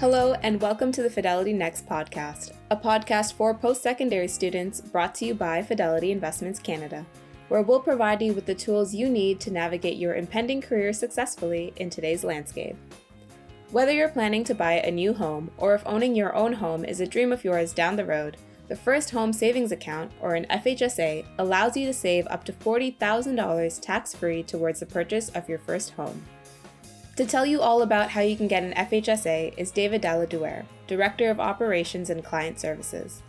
Hello, and welcome to the Fidelity Next podcast, a podcast for post secondary students brought to you by Fidelity Investments Canada, where we'll provide you with the tools you need to navigate your impending career successfully in today's landscape. Whether you're planning to buy a new home or if owning your own home is a dream of yours down the road, the First Home Savings Account, or an FHSA, allows you to save up to $40,000 tax free towards the purchase of your first home. To tell you all about how you can get an FHSA is David Daladouire, Director of Operations and Client Services.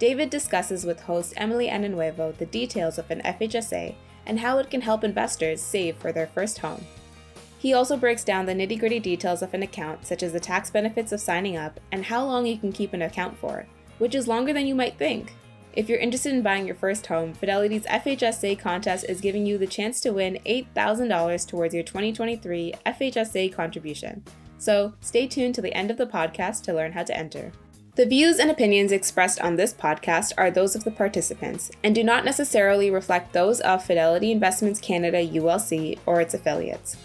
David discusses with host Emily Anonuevo the details of an FHSA and how it can help investors save for their first home. He also breaks down the nitty gritty details of an account, such as the tax benefits of signing up and how long you can keep an account for, which is longer than you might think. If you're interested in buying your first home, Fidelity's FHSA contest is giving you the chance to win $8,000 towards your 2023 FHSA contribution. So stay tuned to the end of the podcast to learn how to enter. The views and opinions expressed on this podcast are those of the participants and do not necessarily reflect those of Fidelity Investments Canada ULC or its affiliates.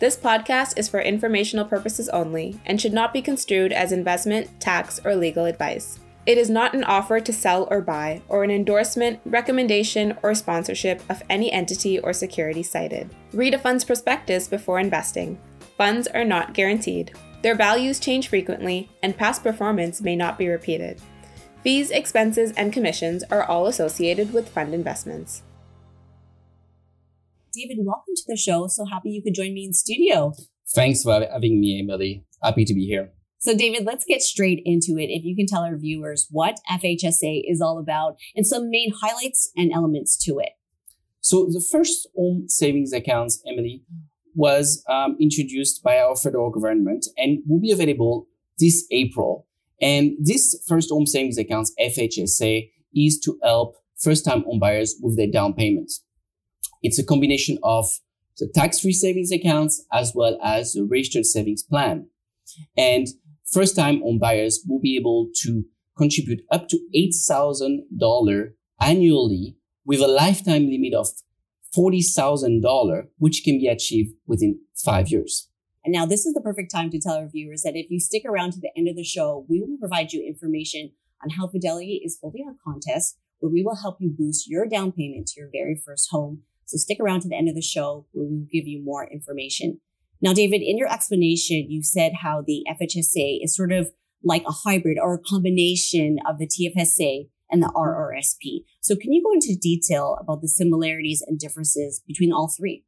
This podcast is for informational purposes only and should not be construed as investment, tax, or legal advice. It is not an offer to sell or buy, or an endorsement, recommendation, or sponsorship of any entity or security cited. Read a fund's prospectus before investing. Funds are not guaranteed. Their values change frequently, and past performance may not be repeated. Fees, expenses, and commissions are all associated with fund investments. David, welcome to the show. So happy you could join me in studio. Thanks for having me, Emily. Happy to be here. So, David, let's get straight into it. If you can tell our viewers what FHSA is all about and some main highlights and elements to it. So, the first home savings accounts, Emily, was um, introduced by our federal government and will be available this April. And this first home savings accounts, FHSA, is to help first time home buyers with their down payments. It's a combination of the tax free savings accounts as well as the registered savings plan. And first time home buyers will be able to contribute up to $8,000 annually with a lifetime limit of $40,000, which can be achieved within five years. And now this is the perfect time to tell our viewers that if you stick around to the end of the show, we will provide you information on how Fidelity is holding a contest where we will help you boost your down payment to your very first home. So stick around to the end of the show where we will give you more information. Now, David, in your explanation, you said how the FHSA is sort of like a hybrid or a combination of the TFSA and the mm-hmm. RRSP. So can you go into detail about the similarities and differences between all three?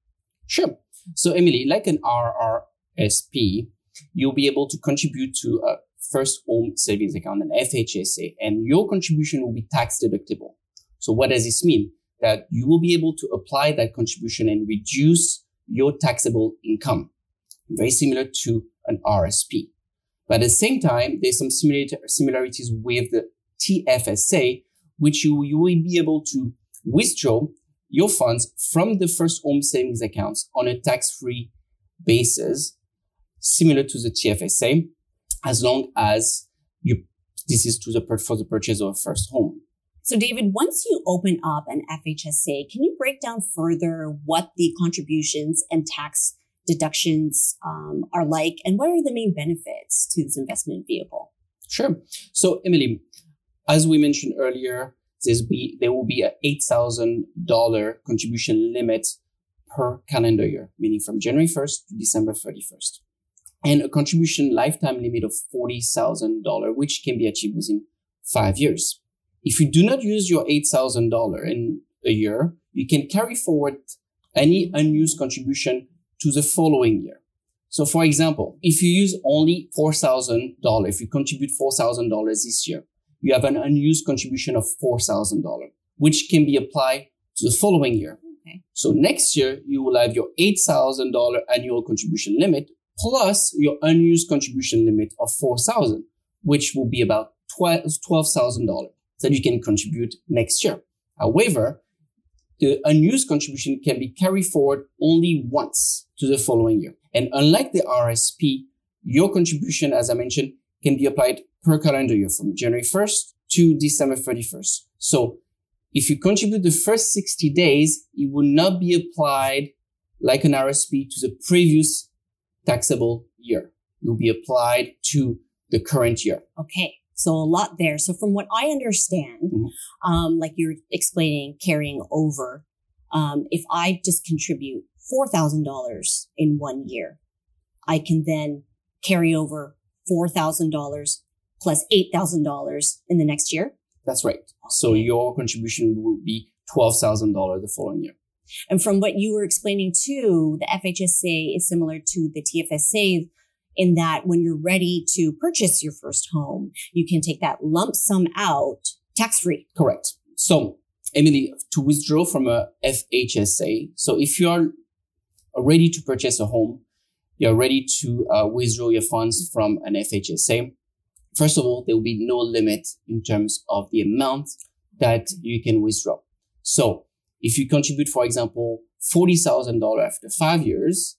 Sure. So Emily, like an RRSP, you'll be able to contribute to a first home savings account, an FHSA, and your contribution will be tax deductible. So what does this mean? That you will be able to apply that contribution and reduce your taxable income very similar to an RSP. But at the same time, there's some similarities with the TFSA, which you, you will be able to withdraw your funds from the first home savings accounts on a tax-free basis, similar to the TFSA, as long as you this is to the for the purchase of a first home. So, David, once you open up an FHSA, can you break down further what the contributions and tax deductions um, are like, and what are the main benefits to this investment vehicle? Sure. So, Emily, as we mentioned earlier, be, there will be a $8,000 contribution limit per calendar year, meaning from January 1st to December 31st, and a contribution lifetime limit of $40,000, which can be achieved within five years. If you do not use your $8,000 in a year, you can carry forward any unused contribution to the following year. So for example, if you use only $4,000, if you contribute $4,000 this year, you have an unused contribution of $4,000, which can be applied to the following year. Okay. So next year, you will have your $8,000 annual contribution limit plus your unused contribution limit of 4,000, which will be about $12,000 that you can contribute next year. However, the unused contribution can be carried forward only once to the following year. And unlike the RSP, your contribution, as I mentioned, can be applied per calendar year from January 1st to December 31st. So if you contribute the first 60 days, it will not be applied like an RSP to the previous taxable year. It will be applied to the current year. Okay. So a lot there. So from what I understand, Mhm. um, like you're explaining carrying over, um, if I just contribute $4,000 in one year, I can then carry over $4,000 plus $8,000 in the next year. That's right. So your contribution will be $12,000 the following year. And from what you were explaining too, the FHSA is similar to the TFSA in that when you're ready to purchase your first home, you can take that lump sum out tax free. Correct. So, Emily, to withdraw from a FHSA, so if you're ready to purchase a home, you're ready to uh, withdraw your funds from an FHSA. First of all, there will be no limit in terms of the amount that you can withdraw. So, if you contribute, for example, $40,000 after five years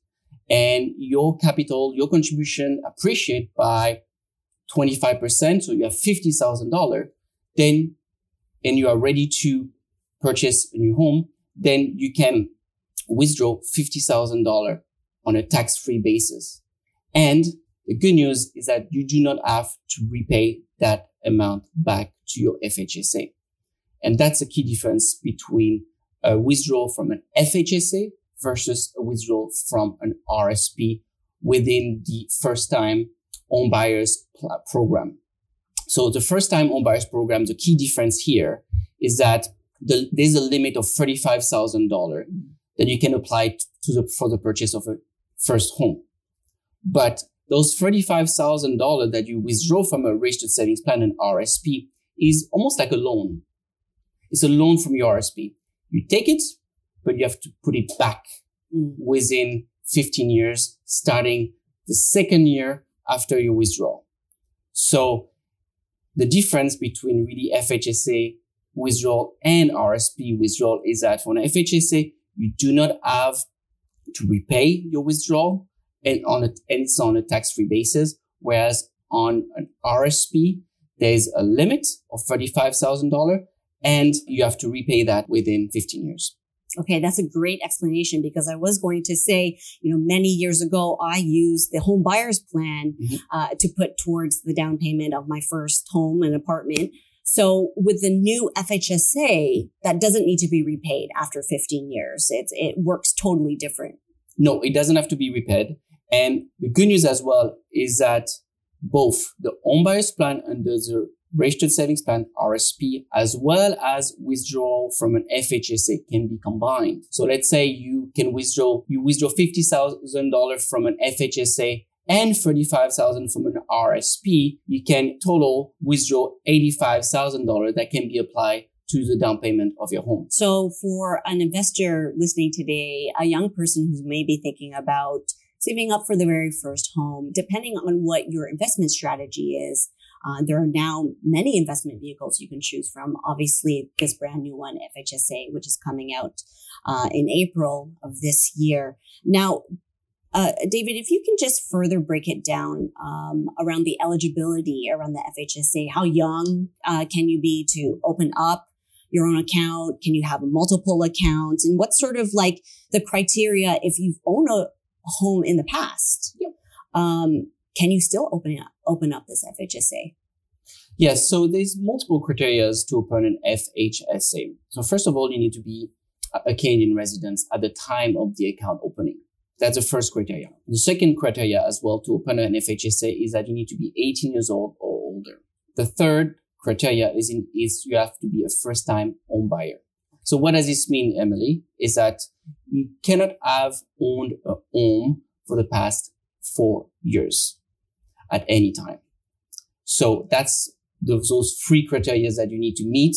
and your capital, your contribution appreciate by 25%, so you have $50,000, then, and you are ready to purchase a new home, then you can withdraw $50,000 on a tax-free basis. And the good news is that you do not have to repay that amount back to your FHSA. And that's a key difference between a withdrawal from an FHSA versus a withdrawal from an RSP within the first time home buyers program. So the first time home buyers program, the key difference here is that the, there's a limit of $35,000 that you can apply to the, for the purchase of a first home. But those $35,000 that you withdraw from a registered savings plan and RSP is almost like a loan. It's a loan from your RSP. You take it, but you have to put it back Mm. within 15 years, starting the second year after your withdrawal. So the difference between really FHSA withdrawal and RSP withdrawal is that for an FHSA, you do not have to repay your withdrawal and on a, and it's on a tax-free basis. Whereas on an RSP, there's a limit of $35,000 and you have to repay that within 15 years. Okay, that's a great explanation because I was going to say, you know, many years ago, I used the home buyer's plan Mhm. uh, to put towards the down payment of my first home and apartment. So with the new FHSA, that doesn't need to be repaid after 15 years. It's, it works totally different. No, it doesn't have to be repaid. And the good news as well is that both the home buyer's plan under the registered savings plan RSP as well as withdrawal from an FHSA can be combined. So let's say you can withdraw, you withdraw $50,000 from an FHSA and 35,000 from an RSP, you can total withdraw $85,000 that can be applied to the down payment of your home. So for an investor listening today, a young person who may be thinking about saving up for the very first home, depending on what your investment strategy is, uh, there are now many investment vehicles you can choose from. Obviously, this brand new one, FHSA, which is coming out uh, in April of this year. Now, uh, David, if you can just further break it down um, around the eligibility around the FHSA, how young uh, can you be to open up your own account? Can you have multiple accounts? And what sort of like the criteria if you've owned a home in the past? Yep. Um, can you still open it up open up this FHSA? Yes, so there's multiple criteria to open an FHSA. So first of all, you need to be a Canadian resident at the time of the account opening. That's the first criteria. The second criteria as well to open an FHSA is that you need to be 18 years old or older. The third criteria is in, is you have to be a first time home buyer. So what does this mean, Emily? Is that you cannot have owned a home for the past four years at any time. So that's those, three criteria that you need to meet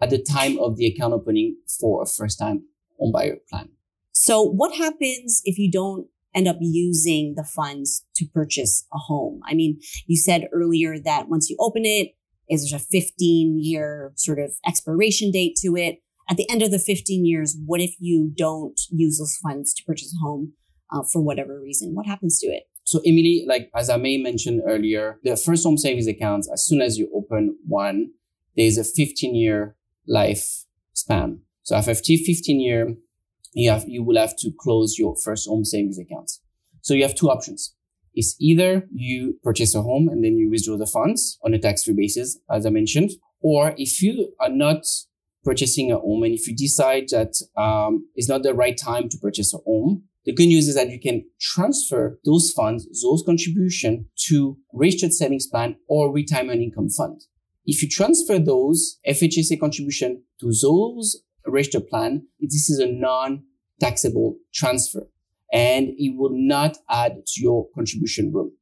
at the time of the account opening for a first time home buyer plan. So what happens if you don't end up using the funds to purchase a home? I mean, you said earlier that once you open it, is there a 15 year sort of expiration date to it? At the end of the 15 years, what if you don't use those funds to purchase a home uh, for whatever reason? What happens to it? So Emily, like as I may mentioned earlier, the first home savings accounts, as soon as you open one, there's a 15 year life span. So after 15 year, you have, you will have to close your first home savings accounts. So you have two options. It's either you purchase a home and then you withdraw the funds on a tax-free basis, as I mentioned, or if you are not purchasing a home and if you decide that um, it's not the right time to purchase a home, the good news is that you can transfer those funds, those contribution to registered savings plan or retirement income fund. If you transfer those FHSA contribution to those registered plan, this is a non-taxable transfer and it will not add to your contribution room,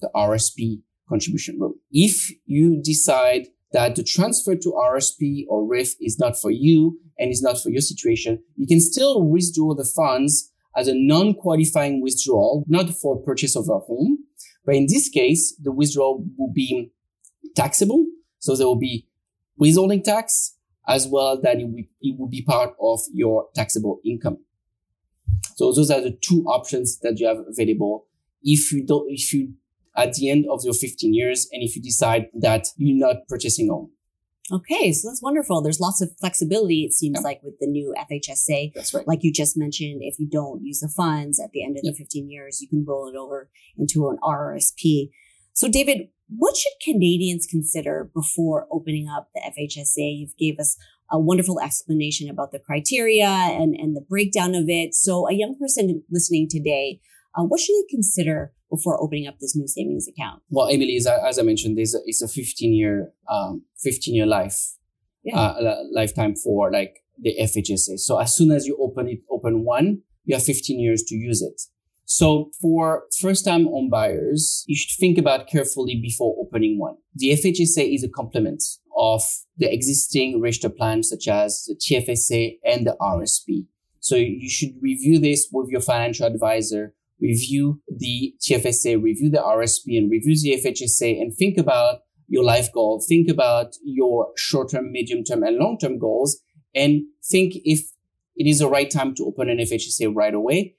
the RSP contribution room. If you decide that the transfer to RSP or RIF is not for you and is not for your situation, you can still withdraw the funds as a non-qualifying withdrawal, not for purchase of a home. But in this case, the withdrawal will be taxable. So there will be withholding tax as well that it will, it will be part of your taxable income. So those are the two options that you have available. If you don't, if you at the end of your 15 years and if you decide that you're not purchasing home. Okay, so that's wonderful. There's lots of flexibility, it seems yeah. like, with the new FHSA. That's right. Like you just mentioned, if you don't use the funds at the end of the 15 years, you can roll it over into an RRSP. So, David, what should Canadians consider before opening up the FHSA? You've gave us a wonderful explanation about the criteria and, and the breakdown of it. So a young person listening today, uh, what should they consider before opening up this new savings account? Well, Emily, as I, as I mentioned, there's a, it's a 15 year, um, 15 year life, yeah. uh, lifetime for like the FHSA. So as soon as you open it, open one, you have 15 years to use it. So for first time home buyers, you should think about carefully before opening one. The FHSA is a complement of the existing registered plans such as the TFSA and the RSP. So you should review this with your financial advisor, review the TFSA, review the RSP and review the FHSA and think about your life goal. Think about your short-term, medium-term and long-term goals and think if it is the right time to open an FHSA right away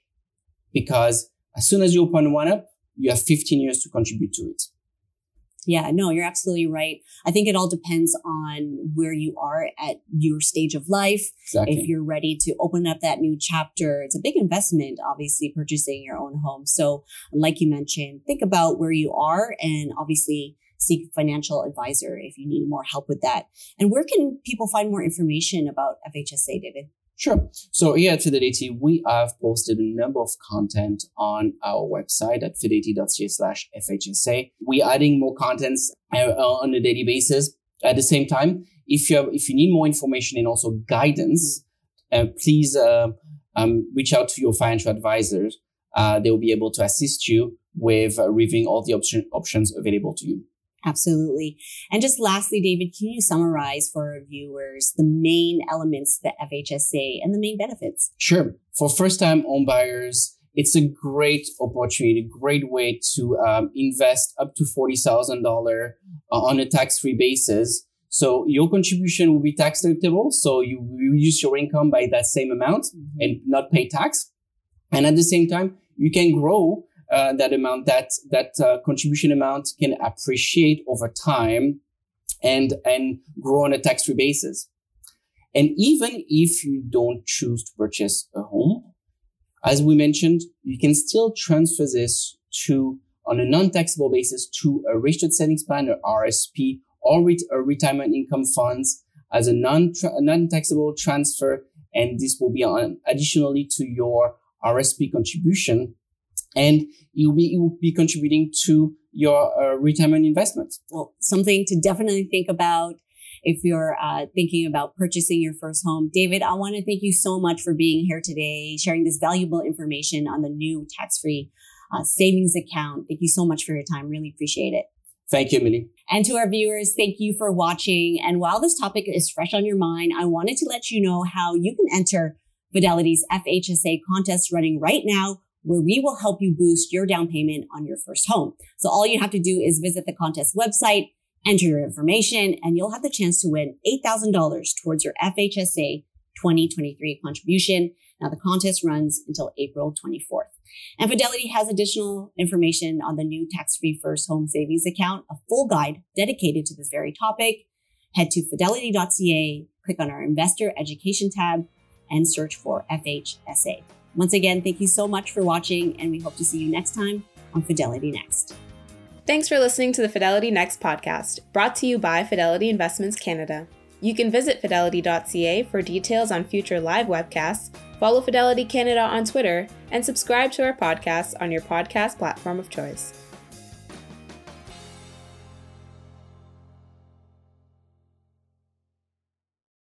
because as soon as you open one up, you have 15 years to contribute to it. Yeah, no, you're absolutely right. I think it all depends on where you are at your stage of life. Exactly. If you're ready to open up that new chapter, it's a big investment, obviously, purchasing your own home. So, like you mentioned, think about where you are and obviously seek financial advisor if you need more help with that. And where can people find more information about FHSA, David? Sure. So here at Fidelity, we have posted a number of content on our website at fidelity.ca slash FHSA. We're adding more contents uh, on a daily basis. At the same time, if you have, if you need more information and also guidance, uh, please uh, um, reach out to your financial advisors. Uh, they will be able to assist you with uh, reviewing all the option, options available to you. Absolutely. And just lastly, David, can you summarize for our viewers the main elements the FHSA and the main benefits? Sure. For first time home buyers, it's a great opportunity, a great way to um, invest up to $40,000 uh, on a tax free basis. So your contribution will be tax deductible. So you reduce your income by that same amount mm-hmm. and not pay tax. And at the same time, you can grow uh, that amount, that that uh, contribution amount can appreciate over time and and grow on a tax-free basis. And even if you don't choose to purchase a home, as we mentioned, you can still transfer this to on a non-taxable basis to a registered savings plan or RSP or ret- a retirement income funds as a non non-taxable transfer, and this will be on additionally to your RSP contribution and you'll be, you'll be contributing to your uh, retirement investments. Well, something to definitely think about if you're uh, thinking about purchasing your first home. David, I want to thank you so much for being here today, sharing this valuable information on the new tax-free uh, savings account. Thank you so much for your time. Really appreciate it. Thank you, Emily. And to our viewers, thank you for watching. And while this topic is fresh on your mind, I wanted to let you know how you can enter Fidelity's FHSA contest running right now where we will help you boost your down payment on your first home. So all you have to do is visit the contest website, enter your information, and you'll have the chance to win $8,000 towards your FHSA 2023 contribution. Now the contest runs until April 24th. And Fidelity has additional information on the new tax-free first home savings account, a full guide dedicated to this very topic. Head to fidelity.ca, click on our investor education tab, and search for FHSA. Once again, thank you so much for watching, and we hope to see you next time on Fidelity Next. Thanks for listening to the Fidelity Next podcast, brought to you by Fidelity Investments Canada. You can visit fidelity.ca for details on future live webcasts, follow Fidelity Canada on Twitter, and subscribe to our podcast on your podcast platform of choice.